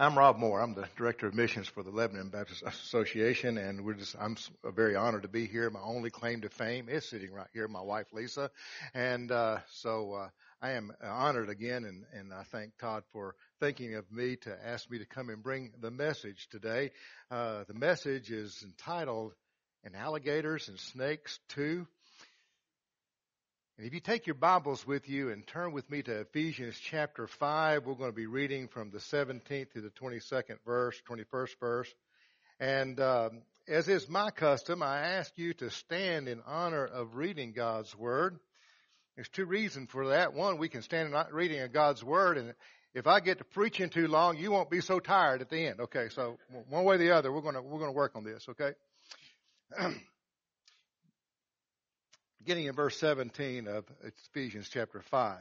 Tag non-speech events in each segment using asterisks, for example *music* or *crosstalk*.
I'm Rob Moore. I'm the director of missions for the Lebanon Baptist Association, and we're just I'm very honored to be here. My only claim to fame is sitting right here, my wife Lisa, and uh, so uh, I am honored again, and, and I thank Todd for thinking of me to ask me to come and bring the message today. Uh, the message is entitled "And Alligators and Snakes Too." And if you take your Bibles with you and turn with me to Ephesians chapter 5, we're going to be reading from the 17th to the 22nd verse, 21st verse. And um, as is my custom, I ask you to stand in honor of reading God's Word. There's two reasons for that. One, we can stand in reading of God's Word, and if I get to preaching too long, you won't be so tired at the end. Okay, so one way or the other, we're going to we're going to work on this. Okay. *clears throat* beginning in verse 17 of Ephesians chapter 5.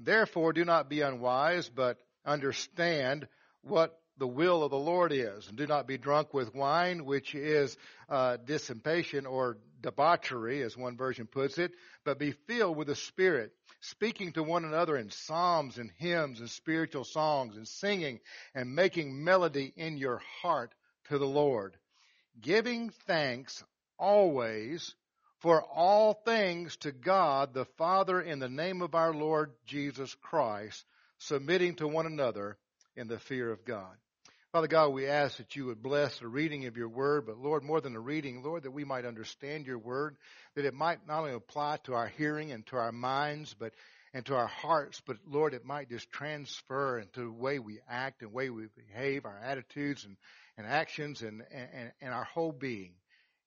Therefore, do not be unwise, but understand what the will of the Lord is, and do not be drunk with wine, which is uh, dissipation or debauchery, as one version puts it, but be filled with the Spirit, speaking to one another in psalms and hymns and spiritual songs, and singing and making melody in your heart to the Lord, giving thanks always for all things to God the Father in the name of our Lord Jesus Christ, submitting to one another in the fear of God. Father God, we ask that you would bless the reading of your word, but Lord, more than the reading, Lord, that we might understand your word, that it might not only apply to our hearing and to our minds, but and to our hearts, but Lord, it might just transfer into the way we act and way we behave, our attitudes and, and actions and, and, and our whole being.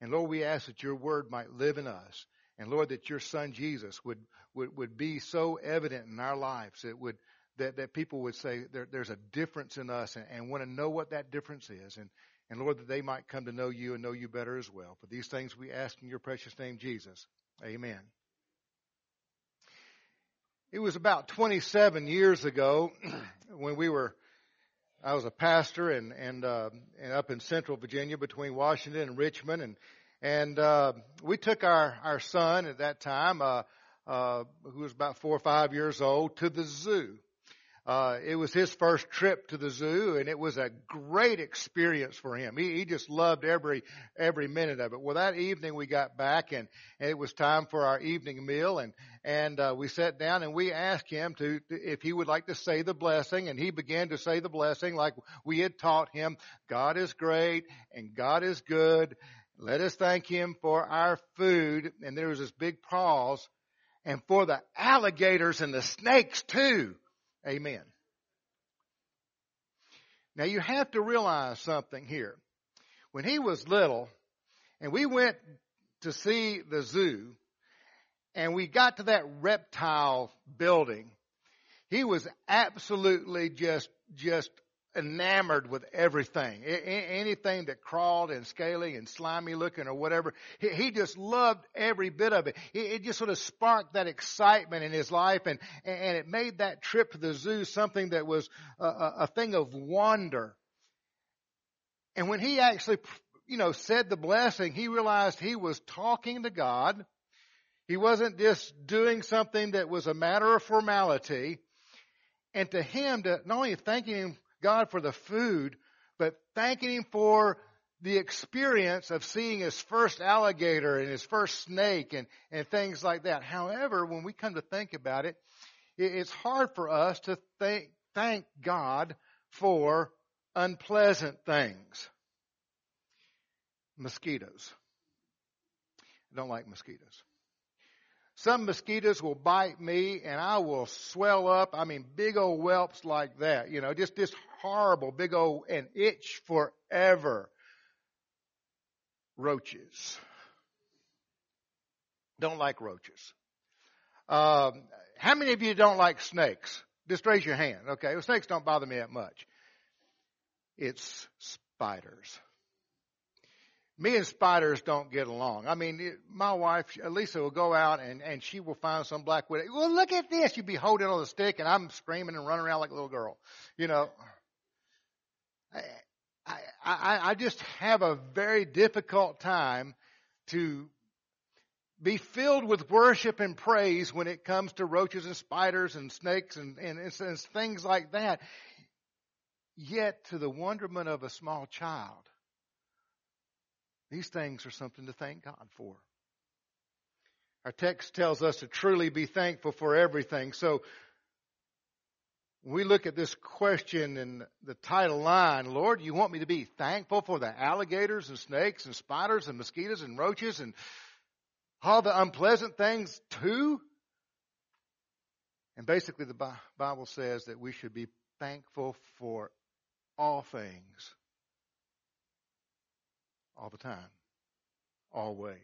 And Lord, we ask that your word might live in us. And Lord, that your son Jesus would, would, would be so evident in our lives that would, that, that people would say there, there's a difference in us and, and want to know what that difference is. And, and Lord, that they might come to know you and know you better as well. For these things we ask in your precious name, Jesus. Amen. It was about 27 years ago *clears throat* when we were I was a pastor and and, uh, and up in Central Virginia between Washington and Richmond, and and uh, we took our our son at that time, uh, uh, who was about four or five years old, to the zoo. Uh, it was his first trip to the zoo, and it was a great experience for him. He, he just loved every every minute of it. Well, that evening we got back, and, and it was time for our evening meal, and and uh, we sat down and we asked him to if he would like to say the blessing, and he began to say the blessing like we had taught him. God is great, and God is good. Let us thank Him for our food. And there was this big pause, and for the alligators and the snakes too. Amen. Now you have to realize something here. When he was little, and we went to see the zoo, and we got to that reptile building, he was absolutely just, just enamored with everything. anything that crawled and scaly and slimy looking or whatever. He, just loved every bit of it. it. just sort of sparked that excitement in his life and, and it made that trip to the zoo something that was a, a thing of wonder. And when he actually, you know, said the blessing, he realized he was talking to God. He wasn't just doing something that was a matter of formality. And to him, to not only thanking him God for the food, but thanking Him for the experience of seeing his first alligator and his first snake and, and things like that. However, when we come to think about it, it's hard for us to thank, thank God for unpleasant things. Mosquitoes. I don't like mosquitoes. Some mosquitoes will bite me and I will swell up. I mean, big old whelps like that, you know, just this horrible big old and itch forever. Roaches. Don't like roaches. Um, how many of you don't like snakes? Just raise your hand. Okay. Well, snakes don't bother me that much. It's spiders me and spiders don't get along. I mean, my wife, Lisa, will go out and, and she will find some black widow. Well, look at this. You'd be holding on the stick and I'm screaming and running around like a little girl. You know, I, I, I just have a very difficult time to be filled with worship and praise when it comes to roaches and spiders and snakes and, and, and things like that yet to the wonderment of a small child, these things are something to thank God for. Our text tells us to truly be thankful for everything. So we look at this question in the title line, Lord, you want me to be thankful for the alligators and snakes and spiders and mosquitoes and roaches and all the unpleasant things too? And basically the Bible says that we should be thankful for all things. All the time. Always.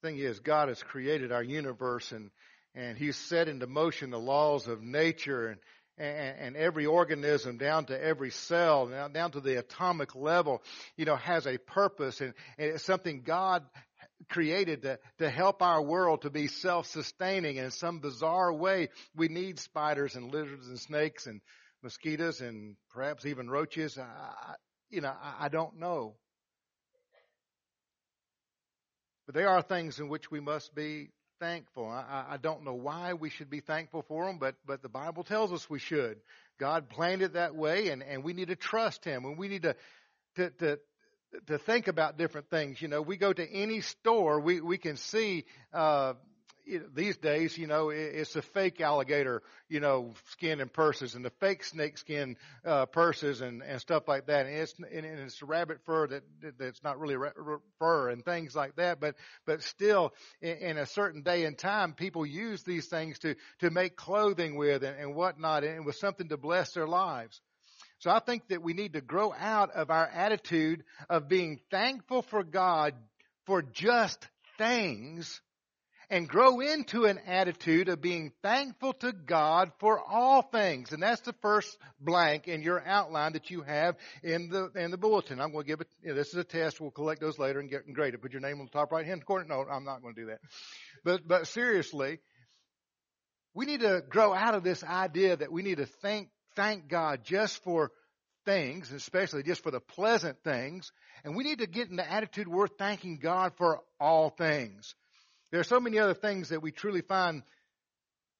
The thing is, God has created our universe and and he set into motion the laws of nature and, and, and every organism down to every cell, down, down to the atomic level, you know, has a purpose and, and it's something God created to, to help our world to be self-sustaining and in some bizarre way we need spiders and lizards and snakes and mosquitoes and perhaps even roaches. I, you know, I, I don't know. But they are things in which we must be thankful. I, I don't know why we should be thankful for them, but, but the Bible tells us we should. God planned it that way and, and we need to trust Him and we need to, to, to, to think about different things. You know, we go to any store, we, we can see, uh, these days, you know, it, it's a fake alligator, you know, skin and purses and the fake snake skin, uh, purses and, and stuff like that. And it's, and it's rabbit fur that, that's not really fur and things like that. But, but still in, in, a certain day and time, people use these things to, to make clothing with and, and whatnot and with something to bless their lives. So I think that we need to grow out of our attitude of being thankful for God for just things and grow into an attitude of being thankful to God for all things. And that's the first blank in your outline that you have in the, in the bulletin. I'm going to give it, you know, this is a test. We'll collect those later and get and grade it. Put your name on the top right hand corner. No, I'm not going to do that. But, but seriously, we need to grow out of this idea that we need to thank, thank God just for things, especially just for the pleasant things. And we need to get in the attitude we're thanking God for all things. There are so many other things that we truly find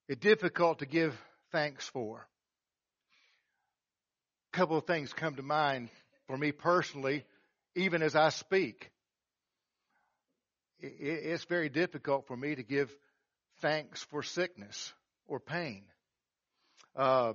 it difficult to give thanks for. A couple of things come to mind for me personally, even as I speak. It's very difficult for me to give thanks for sickness or pain. Uh,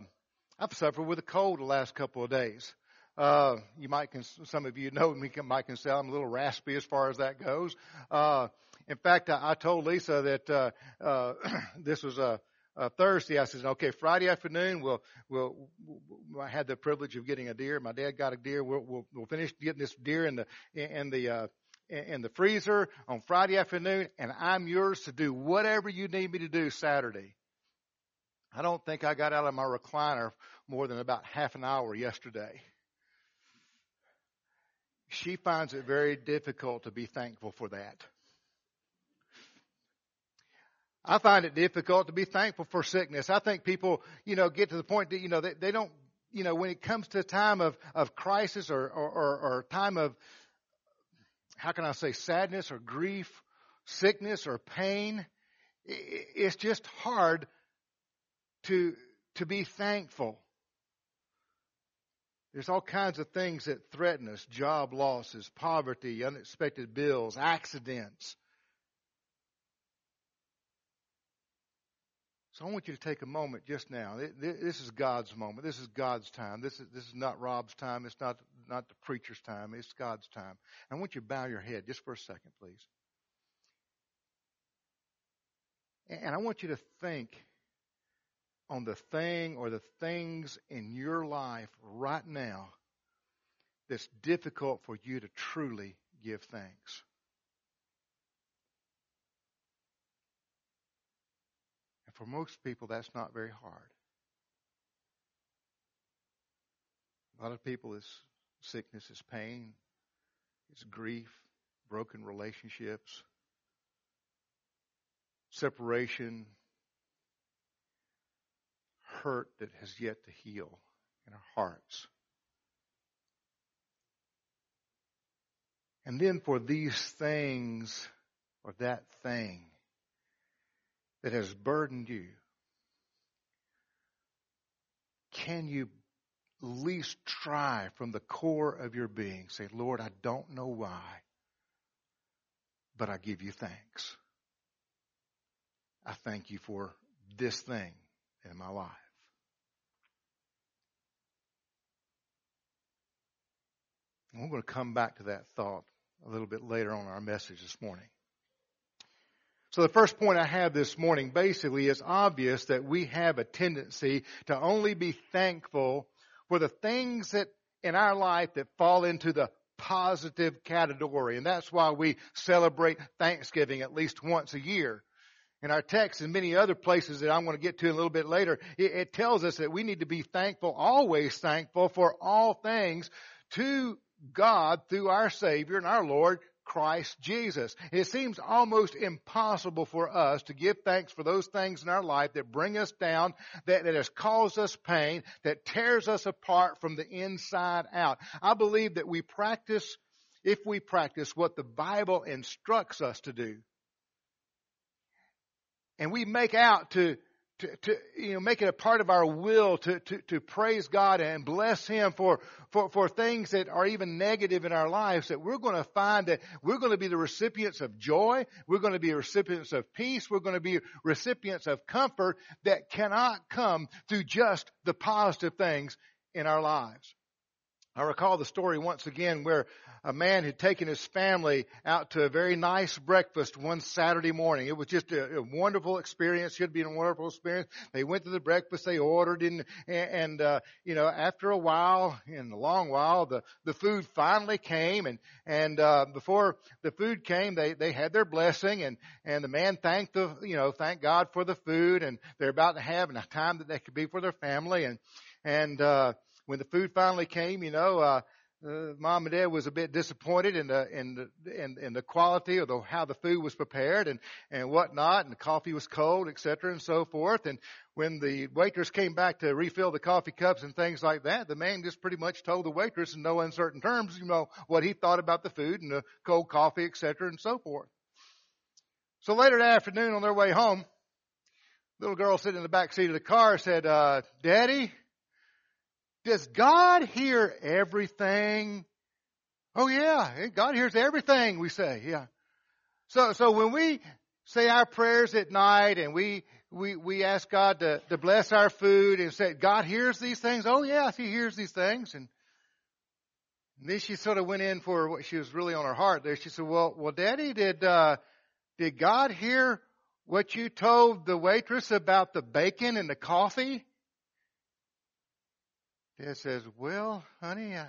I've suffered with a cold the last couple of days. Uh, you might, some of you know me, might can say I'm a little raspy as far as that goes. Uh, in fact, I, I told Lisa that uh, uh, *clears throat* this was a, a Thursday. I said, "Okay, Friday afternoon, we'll, we'll, we'll." I had the privilege of getting a deer. My dad got a deer. We'll, we'll, we'll finish getting this deer in the in the uh, in the freezer on Friday afternoon, and I'm yours to do whatever you need me to do Saturday. I don't think I got out of my recliner more than about half an hour yesterday. She finds it very difficult to be thankful for that. I find it difficult to be thankful for sickness. I think people, you know, get to the point that, you know, they, they don't, you know, when it comes to a time of, of crisis or, or, or, or time of, how can I say, sadness or grief, sickness or pain, it's just hard to, to be thankful. There's all kinds of things that threaten us job losses, poverty, unexpected bills, accidents. So I want you to take a moment just now. This is God's moment. This is God's time. This is, this is not Rob's time. It's not, not the preacher's time. It's God's time. I want you to bow your head just for a second, please. And I want you to think on the thing or the things in your life right now that's difficult for you to truly give thanks. For most people, that's not very hard. A lot of people, it's sickness, it's pain, it's grief, broken relationships, separation, hurt that has yet to heal in our hearts. And then for these things or that thing that has burdened you, can you least try from the core of your being, say, Lord, I don't know why, but I give you thanks. I thank you for this thing in my life. We're going to come back to that thought a little bit later on our message this morning. So the first point I have this morning basically is obvious that we have a tendency to only be thankful for the things that in our life that fall into the positive category. And that's why we celebrate Thanksgiving at least once a year. In our text and many other places that I'm going to get to a little bit later, it, it tells us that we need to be thankful, always thankful for all things to God through our Savior and our Lord Christ Jesus. It seems almost impossible for us to give thanks for those things in our life that bring us down, that, that has caused us pain, that tears us apart from the inside out. I believe that we practice, if we practice what the Bible instructs us to do, and we make out to to, to, you know, make it a part of our will to, to, to praise God and bless Him for, for, for things that are even negative in our lives, that we're going to find that we're going to be the recipients of joy, we're going to be recipients of peace, we're going to be recipients of comfort that cannot come through just the positive things in our lives. I recall the story once again where a man had taken his family out to a very nice breakfast one Saturday morning. It was just a, a wonderful experience. Should be a wonderful experience. They went to the breakfast. They ordered and, and, uh, you know, after a while, in a long while, the, the food finally came and, and, uh, before the food came, they, they had their blessing and, and the man thanked the, you know, thanked God for the food and they're about to have a time that they could be for their family and, and, uh, when the food finally came, you know, uh, uh, mom and dad was a bit disappointed in the in the in, in the quality of the how the food was prepared and and whatnot, and the coffee was cold, etc., and so forth. And when the waitress came back to refill the coffee cups and things like that, the man just pretty much told the waitress in no uncertain terms, you know, what he thought about the food and the cold coffee, etc., and so forth. So later that afternoon, on their way home, little girl sitting in the back seat of the car said, uh, "Daddy." Does God hear everything? Oh yeah, God hears everything we say. Yeah. So, so when we say our prayers at night and we, we, we ask God to, to bless our food and say, God hears these things. Oh yes, He hears these things. And, and then she sort of went in for what she was really on her heart there. She said, well, well, daddy, did, uh, did God hear what you told the waitress about the bacon and the coffee? Dad says, Well, honey, I,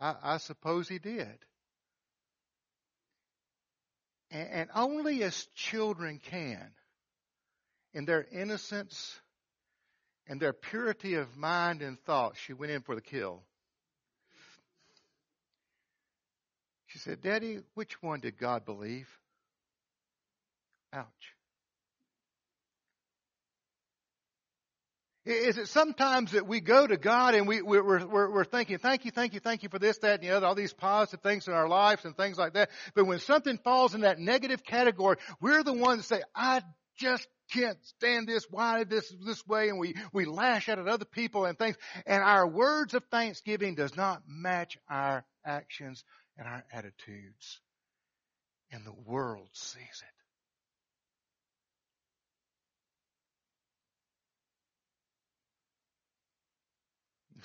I, I suppose he did. And, and only as children can, in their innocence and their purity of mind and thought, she went in for the kill. She said, Daddy, which one did God believe? Ouch. Is it sometimes that we go to God and we, we're, we're, we're thinking, thank you, thank you, thank you for this, that, and the other, all these positive things in our lives and things like that. But when something falls in that negative category, we're the ones that say, I just can't stand this. Why this this way? And we, we lash out at other people and things. And our words of thanksgiving does not match our actions and our attitudes. And the world sees it.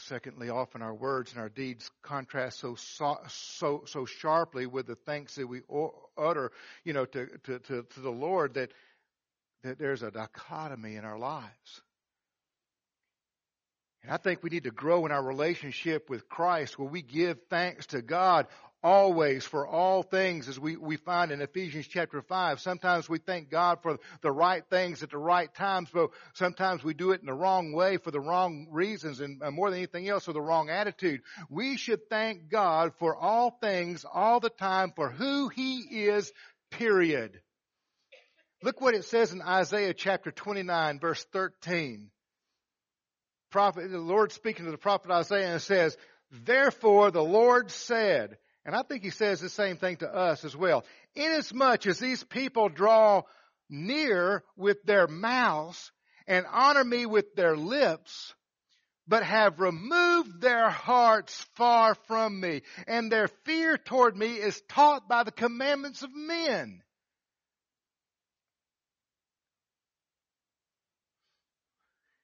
Secondly, often our words and our deeds contrast so so so sharply with the thanks that we utter, you know, to to to, to the Lord that that there's a dichotomy in our lives. And I think we need to grow in our relationship with Christ where we give thanks to God always for all things as we, we find in Ephesians chapter 5. Sometimes we thank God for the right things at the right times, but sometimes we do it in the wrong way for the wrong reasons and more than anything else for the wrong attitude. We should thank God for all things all the time for who He is, period. Look what it says in Isaiah chapter 29 verse 13. Prophet, the Lord speaking to the prophet Isaiah and says, Therefore the Lord said, and I think he says the same thing to us as well. Inasmuch as these people draw near with their mouths and honor me with their lips, but have removed their hearts far from me, and their fear toward me is taught by the commandments of men.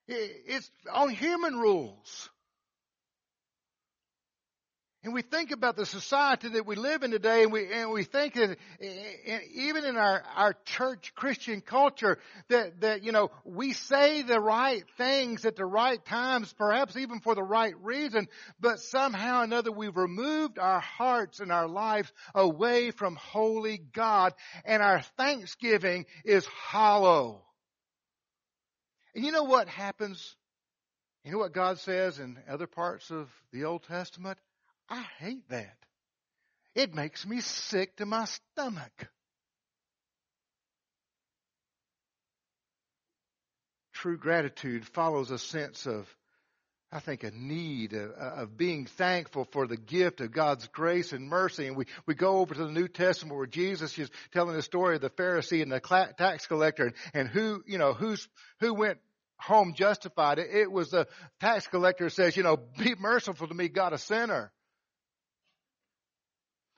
It's on human rules. And we think about the society that we live in today, and we and we think that even in our our church Christian culture, that that you know we say the right things at the right times, perhaps even for the right reason, but somehow or another we've removed our hearts and our lives away from holy God, and our thanksgiving is hollow. And you know what happens? You know what God says in other parts of the Old Testament? I hate that. It makes me sick to my stomach. True gratitude follows a sense of, I think, a need of, being thankful for the gift of God's grace and mercy. And we, we go over to the New Testament where Jesus is telling the story of the Pharisee and the tax collector and, and who, you know, who's, who went home justified. It, it was the tax collector says, you know, be merciful to me, God, a sinner.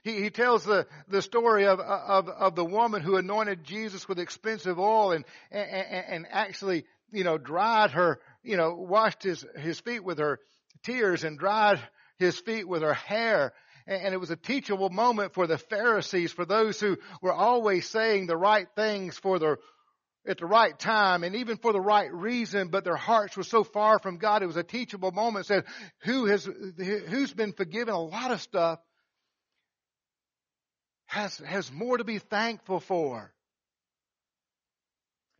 He, he tells the, the story of, of, of the woman who anointed Jesus with expensive oil and, and, and actually, you know, dried her, you know, washed his, his feet with her tears and dried his feet with her hair. And it was a teachable moment for the Pharisees, for those who were always saying the right things for the, at the right time and even for the right reason, but their hearts were so far from God. It was a teachable moment. It said, who has, who's been forgiven a lot of stuff has, has more to be thankful for.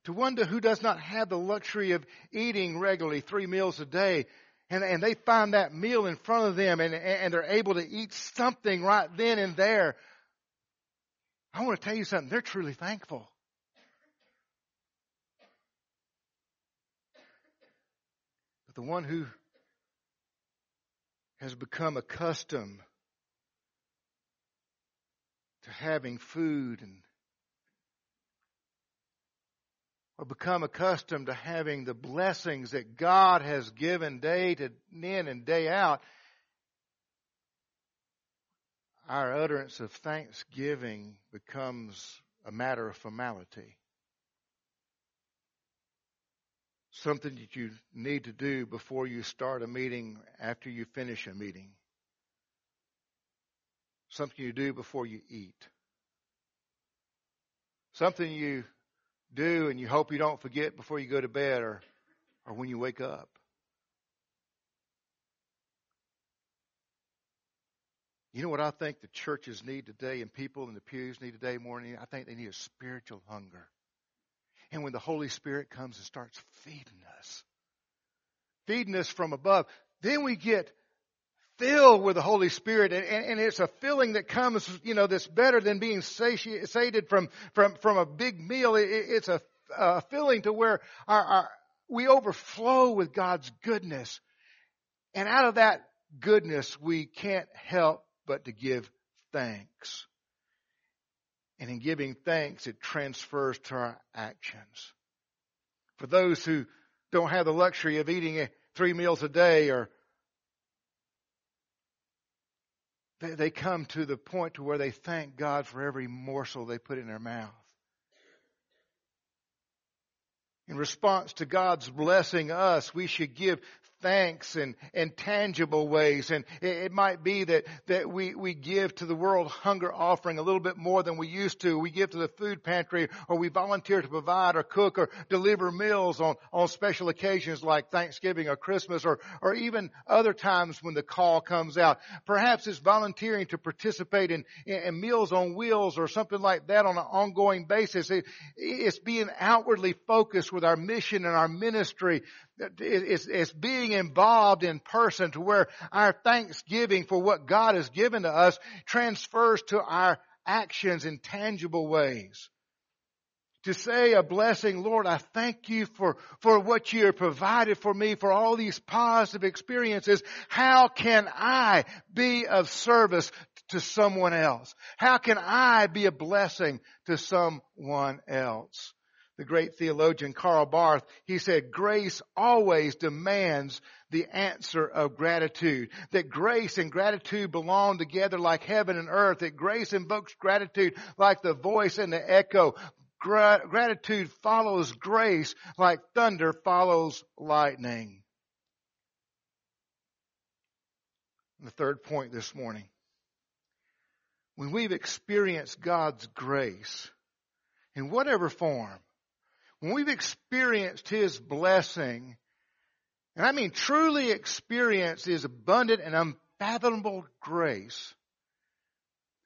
To one who does not have the luxury of eating regularly three meals a day, and, and they find that meal in front of them and, and they're able to eat something right then and there. I want to tell you something. They're truly thankful. But the one who has become accustomed to having food and or become accustomed to having the blessings that God has given day to in and day out, our utterance of thanksgiving becomes a matter of formality. Something that you need to do before you start a meeting, after you finish a meeting something you do before you eat, something you do and you hope you don't forget before you go to bed or, or when you wake up. You know what I think the churches need today and people in the pews need today more than I think they need a spiritual hunger. And when the Holy Spirit comes and starts feeding us, feeding us from above, then we get filled with the Holy Spirit, and, and, it's a filling that comes, you know, that's better than being satiated from from from a big meal. It, it's a, a filling to where our, our we overflow with God's goodness, and out of that goodness, we can't help but to give thanks. And in giving thanks, it transfers to our actions. For those who don't have the luxury of eating three meals a day or they, they come to the point to where they thank God for every morsel they put in their mouth. In response to God's blessing us, we should give thanks in, in tangible ways. And it, it, might be that, that we, we give to the world hunger offering a little bit more than we used to. We give to the food pantry or we volunteer to provide or cook or deliver meals on, on special occasions like Thanksgiving or Christmas or, or even other times when the call comes out. Perhaps it's volunteering to participate in, in, Meals on Wheels or something like that on an ongoing basis. It, it's being outwardly focused with our mission and our ministry it's, it's being involved in person to where our thanksgiving for what God has given to us transfers to our actions in tangible ways. To say a blessing, Lord, I thank you for, for what you have provided for me, for all these positive experiences. How can I be of service to someone else? How can I be a blessing to someone else? The great theologian Karl Barth, he said, grace always demands the answer of gratitude. That grace and gratitude belong together like heaven and earth. That grace invokes gratitude like the voice and the echo. Gra- gratitude follows grace like thunder follows lightning. The third point this morning. When we've experienced God's grace in whatever form, when we've experienced His blessing, and I mean truly experienced His abundant and unfathomable grace,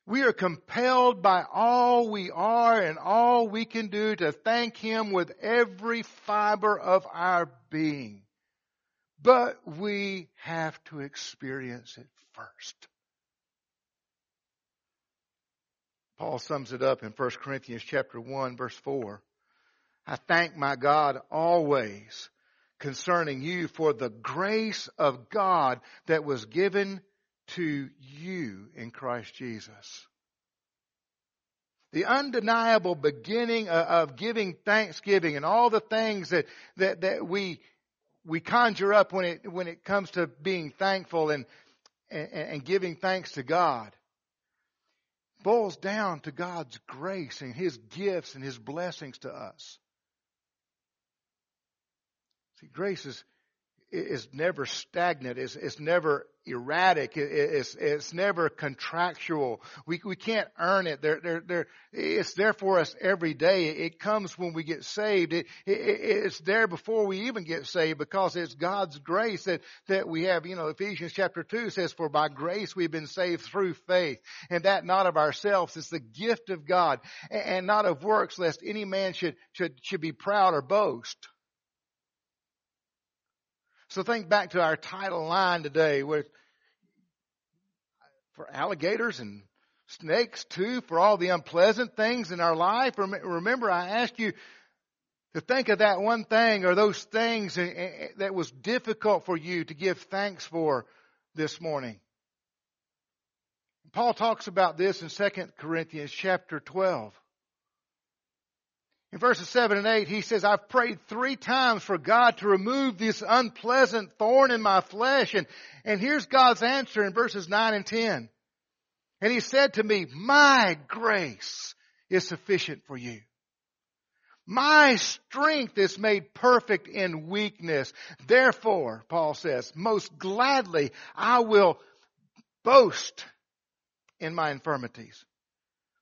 we are compelled by all we are and all we can do to thank Him with every fiber of our being. But we have to experience it first. Paul sums it up in 1 Corinthians chapter 1 verse 4. I thank my God always concerning you for the grace of God that was given to you in Christ Jesus. The undeniable beginning of giving thanksgiving and all the things that, that, that we, we conjure up when it, when it comes to being thankful and, and, and giving thanks to God boils down to God's grace and His gifts and His blessings to us. See, grace is, is never stagnant. It's, it's never erratic. It's, it's never contractual. We, we can't earn it. It's there for us every day. It comes when we get saved. It, it, it's there before we even get saved because it's God's grace that, that we have. You know, Ephesians chapter 2 says, For by grace we've been saved through faith, and that not of ourselves. It's the gift of God, and not of works, lest any man should, should, should be proud or boast. So think back to our title line today where for alligators and snakes too, for all the unpleasant things in our life. Remember I asked you to think of that one thing or those things eh, eh, eh, that was difficult for you to give thanks for this morning. Paul talks about this in 2 Corinthians chapter 12. In verses 7 and 8, he says, I've prayed three times for God to remove this unpleasant thorn in my flesh. And, and here's God's answer in verses 9 and 10. And he said to me, my grace is sufficient for you. My strength is made perfect in weakness. Therefore, Paul says, most gladly I will boast in my infirmities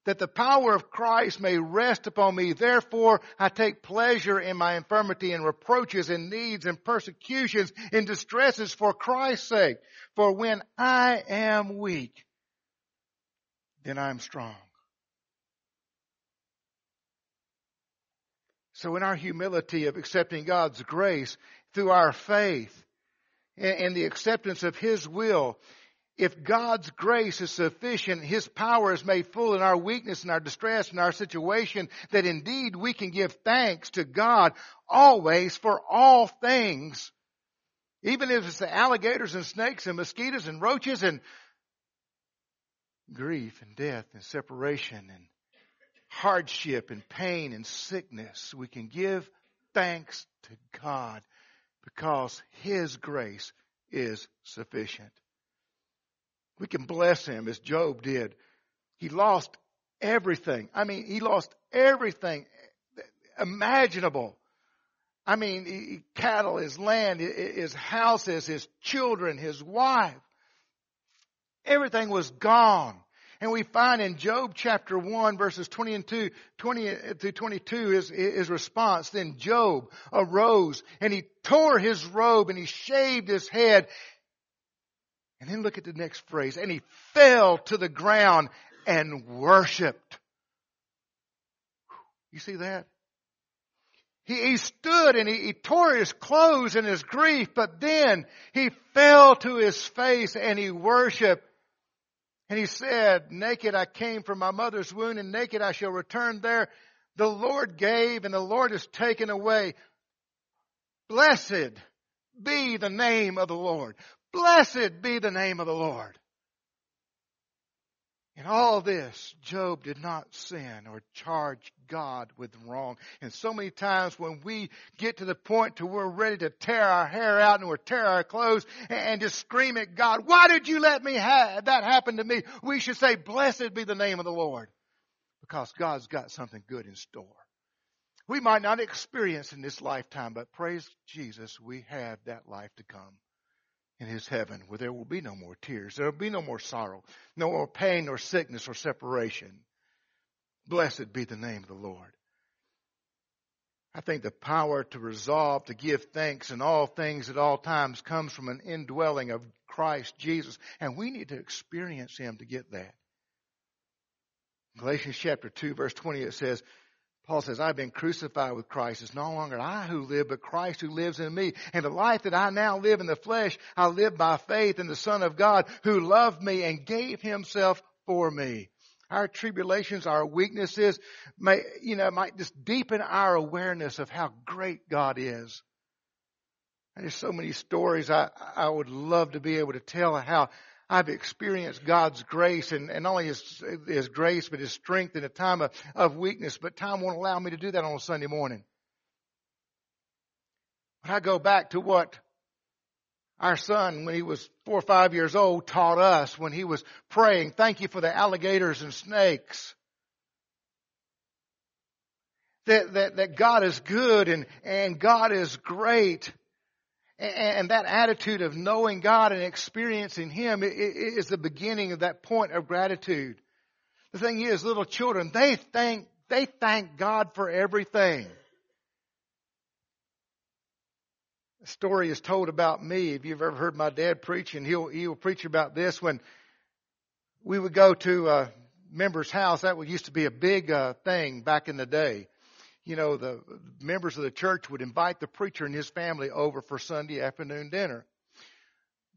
that the power of Christ may rest upon me. Therefore, I take pleasure in my infirmity and reproaches and needs and persecutions and distresses for Christ's sake. For when I am weak, then I am strong. So in our humility of accepting God's grace through our faith and the acceptance of His will, if God's grace is sufficient, His power is made full in our weakness and our distress and our situation, that indeed we can give thanks to God always for all things. Even if it's the alligators and snakes and mosquitoes and roaches and grief and death and separation and hardship and pain and sickness, we can give thanks to God because His grace is sufficient. We can bless him as Job did. He lost everything. I mean, he lost everything imaginable. I mean, cattle, his land, his houses, his children, his wife. Everything was gone. And we find in Job chapter 1 verses 20 and 2, 20 through 22 is his response. Then Job arose and he tore his robe and he shaved his head and then look at the next phrase. And he fell to the ground and worshiped. You see that? He, he stood and he, he tore his clothes in his grief, but then he fell to his face and he worshiped. And he said, naked I came from my mother's womb and naked I shall return there. The Lord gave and the Lord has taken away. Blessed be the name of the Lord. Blessed be the name of the Lord. In all this, Job did not sin or charge God with wrong. And so many times when we get to the point to we're ready to tear our hair out and we're tear our clothes and just scream at God, why did you let me have that happen to me? We should say, blessed be the name of the Lord. Because God's got something good in store. We might not experience in this lifetime, but praise Jesus, we have that life to come in his heaven where there will be no more tears. There will be no more sorrow, no more pain or sickness or separation. Blessed be the name of the Lord. I think the power to resolve to give thanks in all things at all times comes from an indwelling of Christ Jesus, and we need to experience Him to get that. Galatians chapter 2 verse 20 it says, Paul says, I've been crucified with Christ. It's no longer I who live, but Christ who lives in me. And the life that I now live in the flesh, I live by faith in the Son of God who loved me and gave himself for me. Our tribulations, our weaknesses may, you know, might just deepen our awareness of how great God is. And there's so many stories I, I would love to be able to tell how I've experienced God's grace and, and not only his, his grace, but his strength in a time of, of weakness, but time won't allow me to do that on a Sunday morning. But I go back to what our son, when he was four or five years old, taught us when he was praying, thank you for the alligators and snakes. That, that, that God is good and, and God is great. And that attitude of knowing God and experiencing Him is the beginning of that point of gratitude. The thing is, little children, they thank, they thank God for everything. A story is told about me. If you've ever heard my dad preach, and he'll, he'll preach about this when we would go to a member's house. That used to be a big uh, thing back in the day you know, the members of the church would invite the preacher and his family over for Sunday afternoon dinner.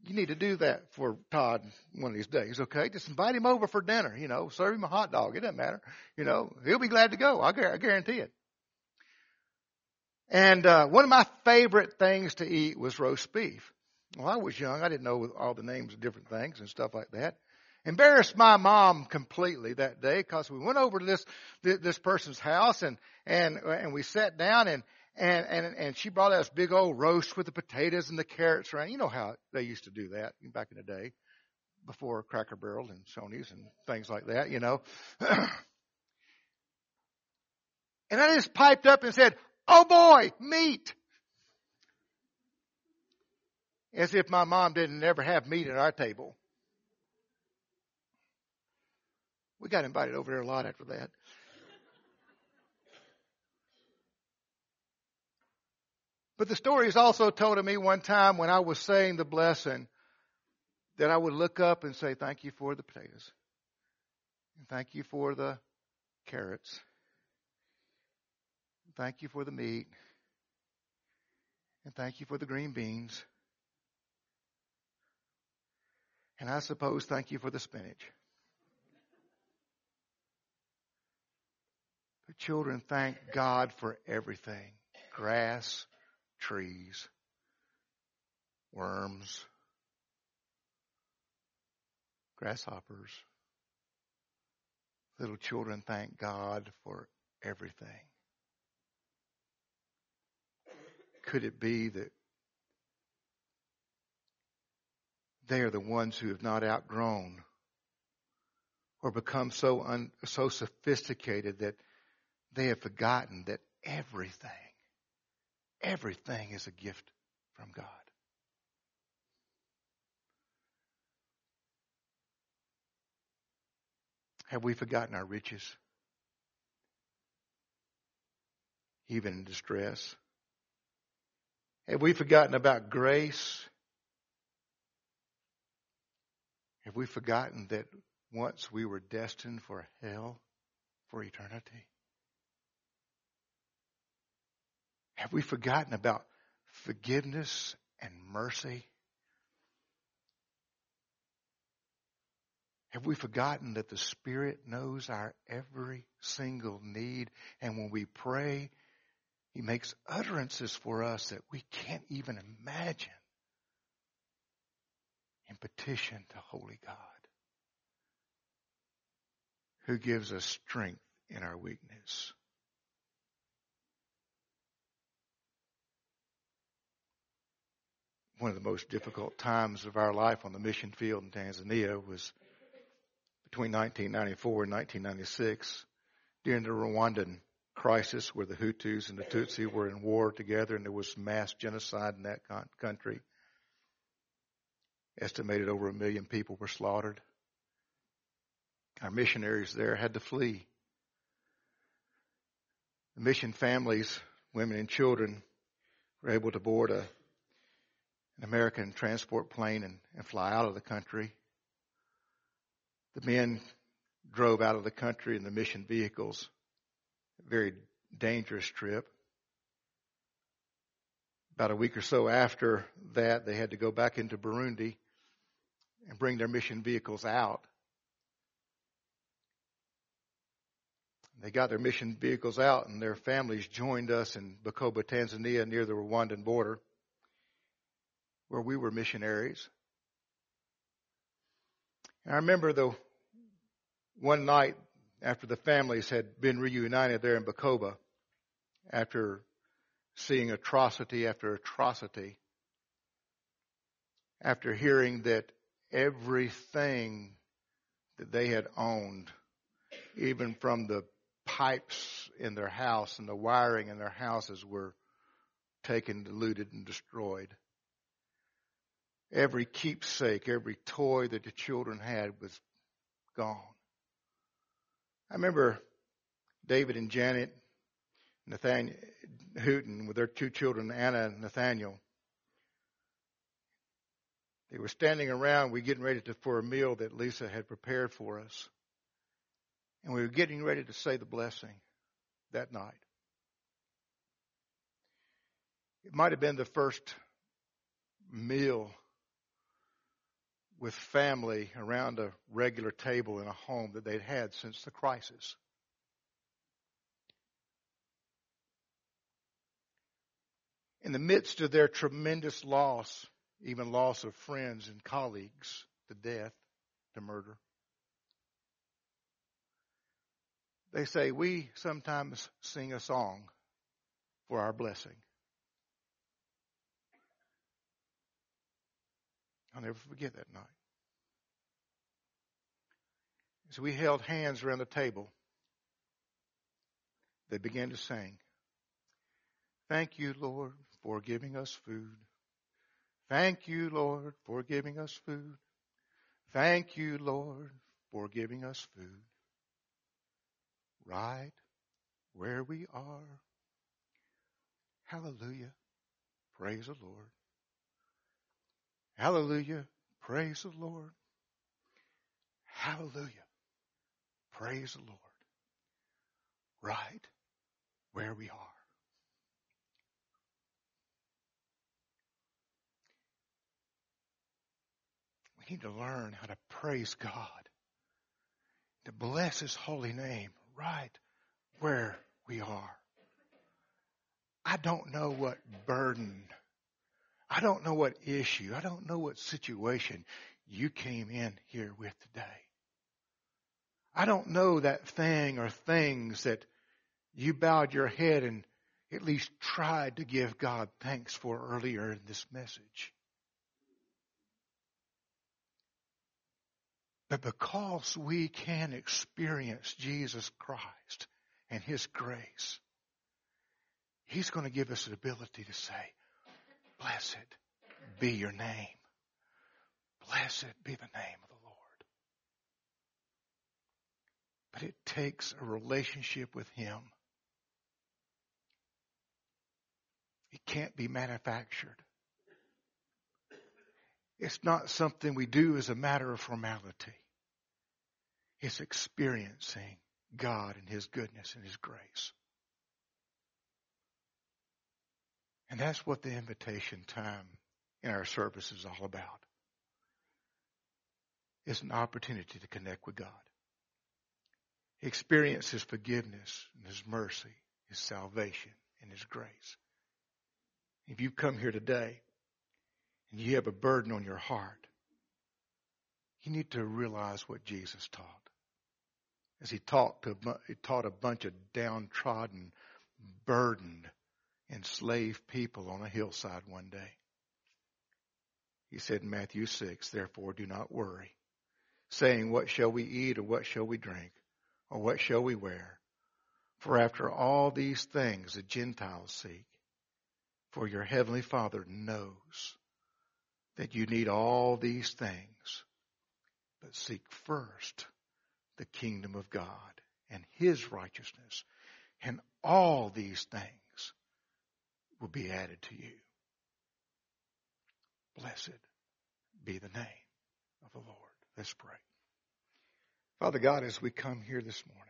You need to do that for Todd one of these days, okay? Just invite him over for dinner, you know, serve him a hot dog. It doesn't matter. You know, he'll be glad to go. I guarantee it. And, uh, one of my favorite things to eat was roast beef. Well, I was young. I didn't know all the names of different things and stuff like that embarrassed my mom completely that day because we went over to this this person's house and and and we sat down and and and and she brought us big old roast with the potatoes and the carrots around. You know how they used to do that back in the day, before Cracker Barrel and Shoney's and things like that. You know. *clears throat* and I just piped up and said, "Oh boy, meat." As if my mom didn't ever have meat at our table. We got invited over there a lot after that. But the story is also told to me one time when I was saying the blessing that I would look up and say, Thank you for the potatoes. And thank you for the carrots. Thank you for the meat. And thank you for the green beans. And I suppose thank you for the spinach. The children thank God for everything grass, trees, worms, grasshoppers. Little children thank God for everything. Could it be that they are the ones who have not outgrown or become so un, so sophisticated that they have forgotten that everything, everything is a gift from God. Have we forgotten our riches? Even in distress? Have we forgotten about grace? Have we forgotten that once we were destined for hell for eternity? Have we forgotten about forgiveness and mercy? Have we forgotten that the Spirit knows our every single need? And when we pray, He makes utterances for us that we can't even imagine in petition to Holy God. who gives us strength in our weakness. One of the most difficult times of our life on the mission field in Tanzania was between 1994 and 1996 during the Rwandan crisis where the Hutus and the Tutsi were in war together and there was mass genocide in that country. Estimated over a million people were slaughtered. Our missionaries there had to flee. The mission families, women and children, were able to board a, an American transport plane and, and fly out of the country. The men drove out of the country in the mission vehicles. A very dangerous trip. About a week or so after that, they had to go back into Burundi and bring their mission vehicles out. They got their mission vehicles out and their families joined us in Bukoba, Tanzania near the Rwandan border where we were missionaries. And I remember the one night after the families had been reunited there in Bukoba, after seeing atrocity after atrocity, after hearing that everything that they had owned, even from the pipes in their house and the wiring in their houses were taken, looted, and destroyed. Every keepsake, every toy that the children had was gone. I remember David and Janet Nathaniel Hooten with their two children, Anna and Nathaniel. They were standing around, we were getting ready to, for a meal that Lisa had prepared for us. And we were getting ready to say the blessing that night. It might have been the first meal with family around a regular table in a home that they'd had since the crisis. In the midst of their tremendous loss, even loss of friends and colleagues to death, to murder, they say, We sometimes sing a song for our blessing. I'll never forget that night. As we held hands around the table, they began to sing. Thank you, Lord, for giving us food. Thank you, Lord, for giving us food. Thank you, Lord, for giving us food. Right where we are. Hallelujah. Praise the Lord. Hallelujah. Praise the Lord. Hallelujah. Praise the Lord. Right where we are. We need to learn how to praise God, to bless His holy name right where we are. I don't know what burden I don't know what issue, I don't know what situation you came in here with today. I don't know that thing or things that you bowed your head and at least tried to give God thanks for earlier in this message. But because we can experience Jesus Christ and His grace, He's going to give us the ability to say, Blessed be your name. Blessed be the name of the Lord. But it takes a relationship with Him. It can't be manufactured. It's not something we do as a matter of formality. It's experiencing God and His goodness and His grace. And that's what the invitation time in our service is all about. It's an opportunity to connect with God. Experience His forgiveness and His mercy, His salvation and His grace. If you come here today and you have a burden on your heart, you need to realize what Jesus taught. as he taught, to, he taught a bunch of downtrodden, burdened, enslaved people on a hillside one day. He said in Matthew 6, therefore do not worry, saying, what shall we eat or what shall we drink or what shall we wear? For after all these things the Gentiles seek, for your heavenly Father knows that you need all these things. But seek first the kingdom of God and his righteousness, and all these things will be added to you. Blessed be the name of the Lord. Let's pray. Father God, as we come here this morning,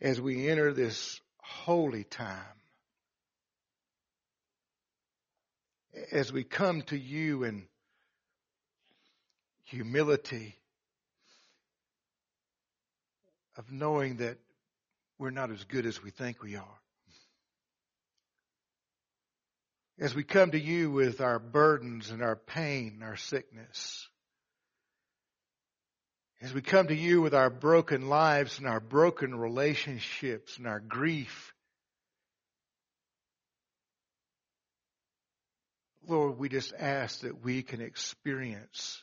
as we enter this holy time, as we come to you in humility of knowing that we're not as good as we think we are. As we come to you with our burdens and our pain, our sickness, as we come to you with our broken lives and our broken relationships and our grief, Lord, we just ask that we can experience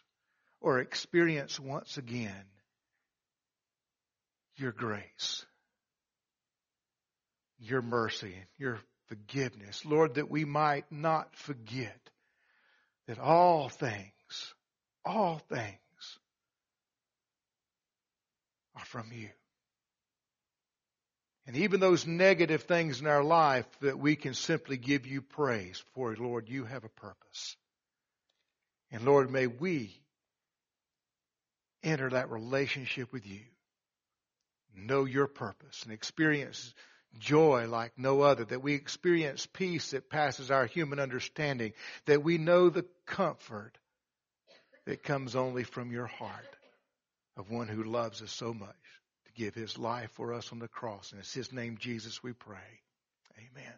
or experience once again your grace, your mercy, your forgiveness. Lord, that we might not forget that all things, all things are from you. And even those negative things in our life that we can simply give you praise for, Lord, you have a purpose. And Lord, may we enter that relationship with you, know your purpose, and experience joy like no other, that we experience peace that passes our human understanding, that we know the comfort that comes only from your heart of one who loves us so much to give his life for us on the cross. And it's his name, Jesus, we pray. Amen.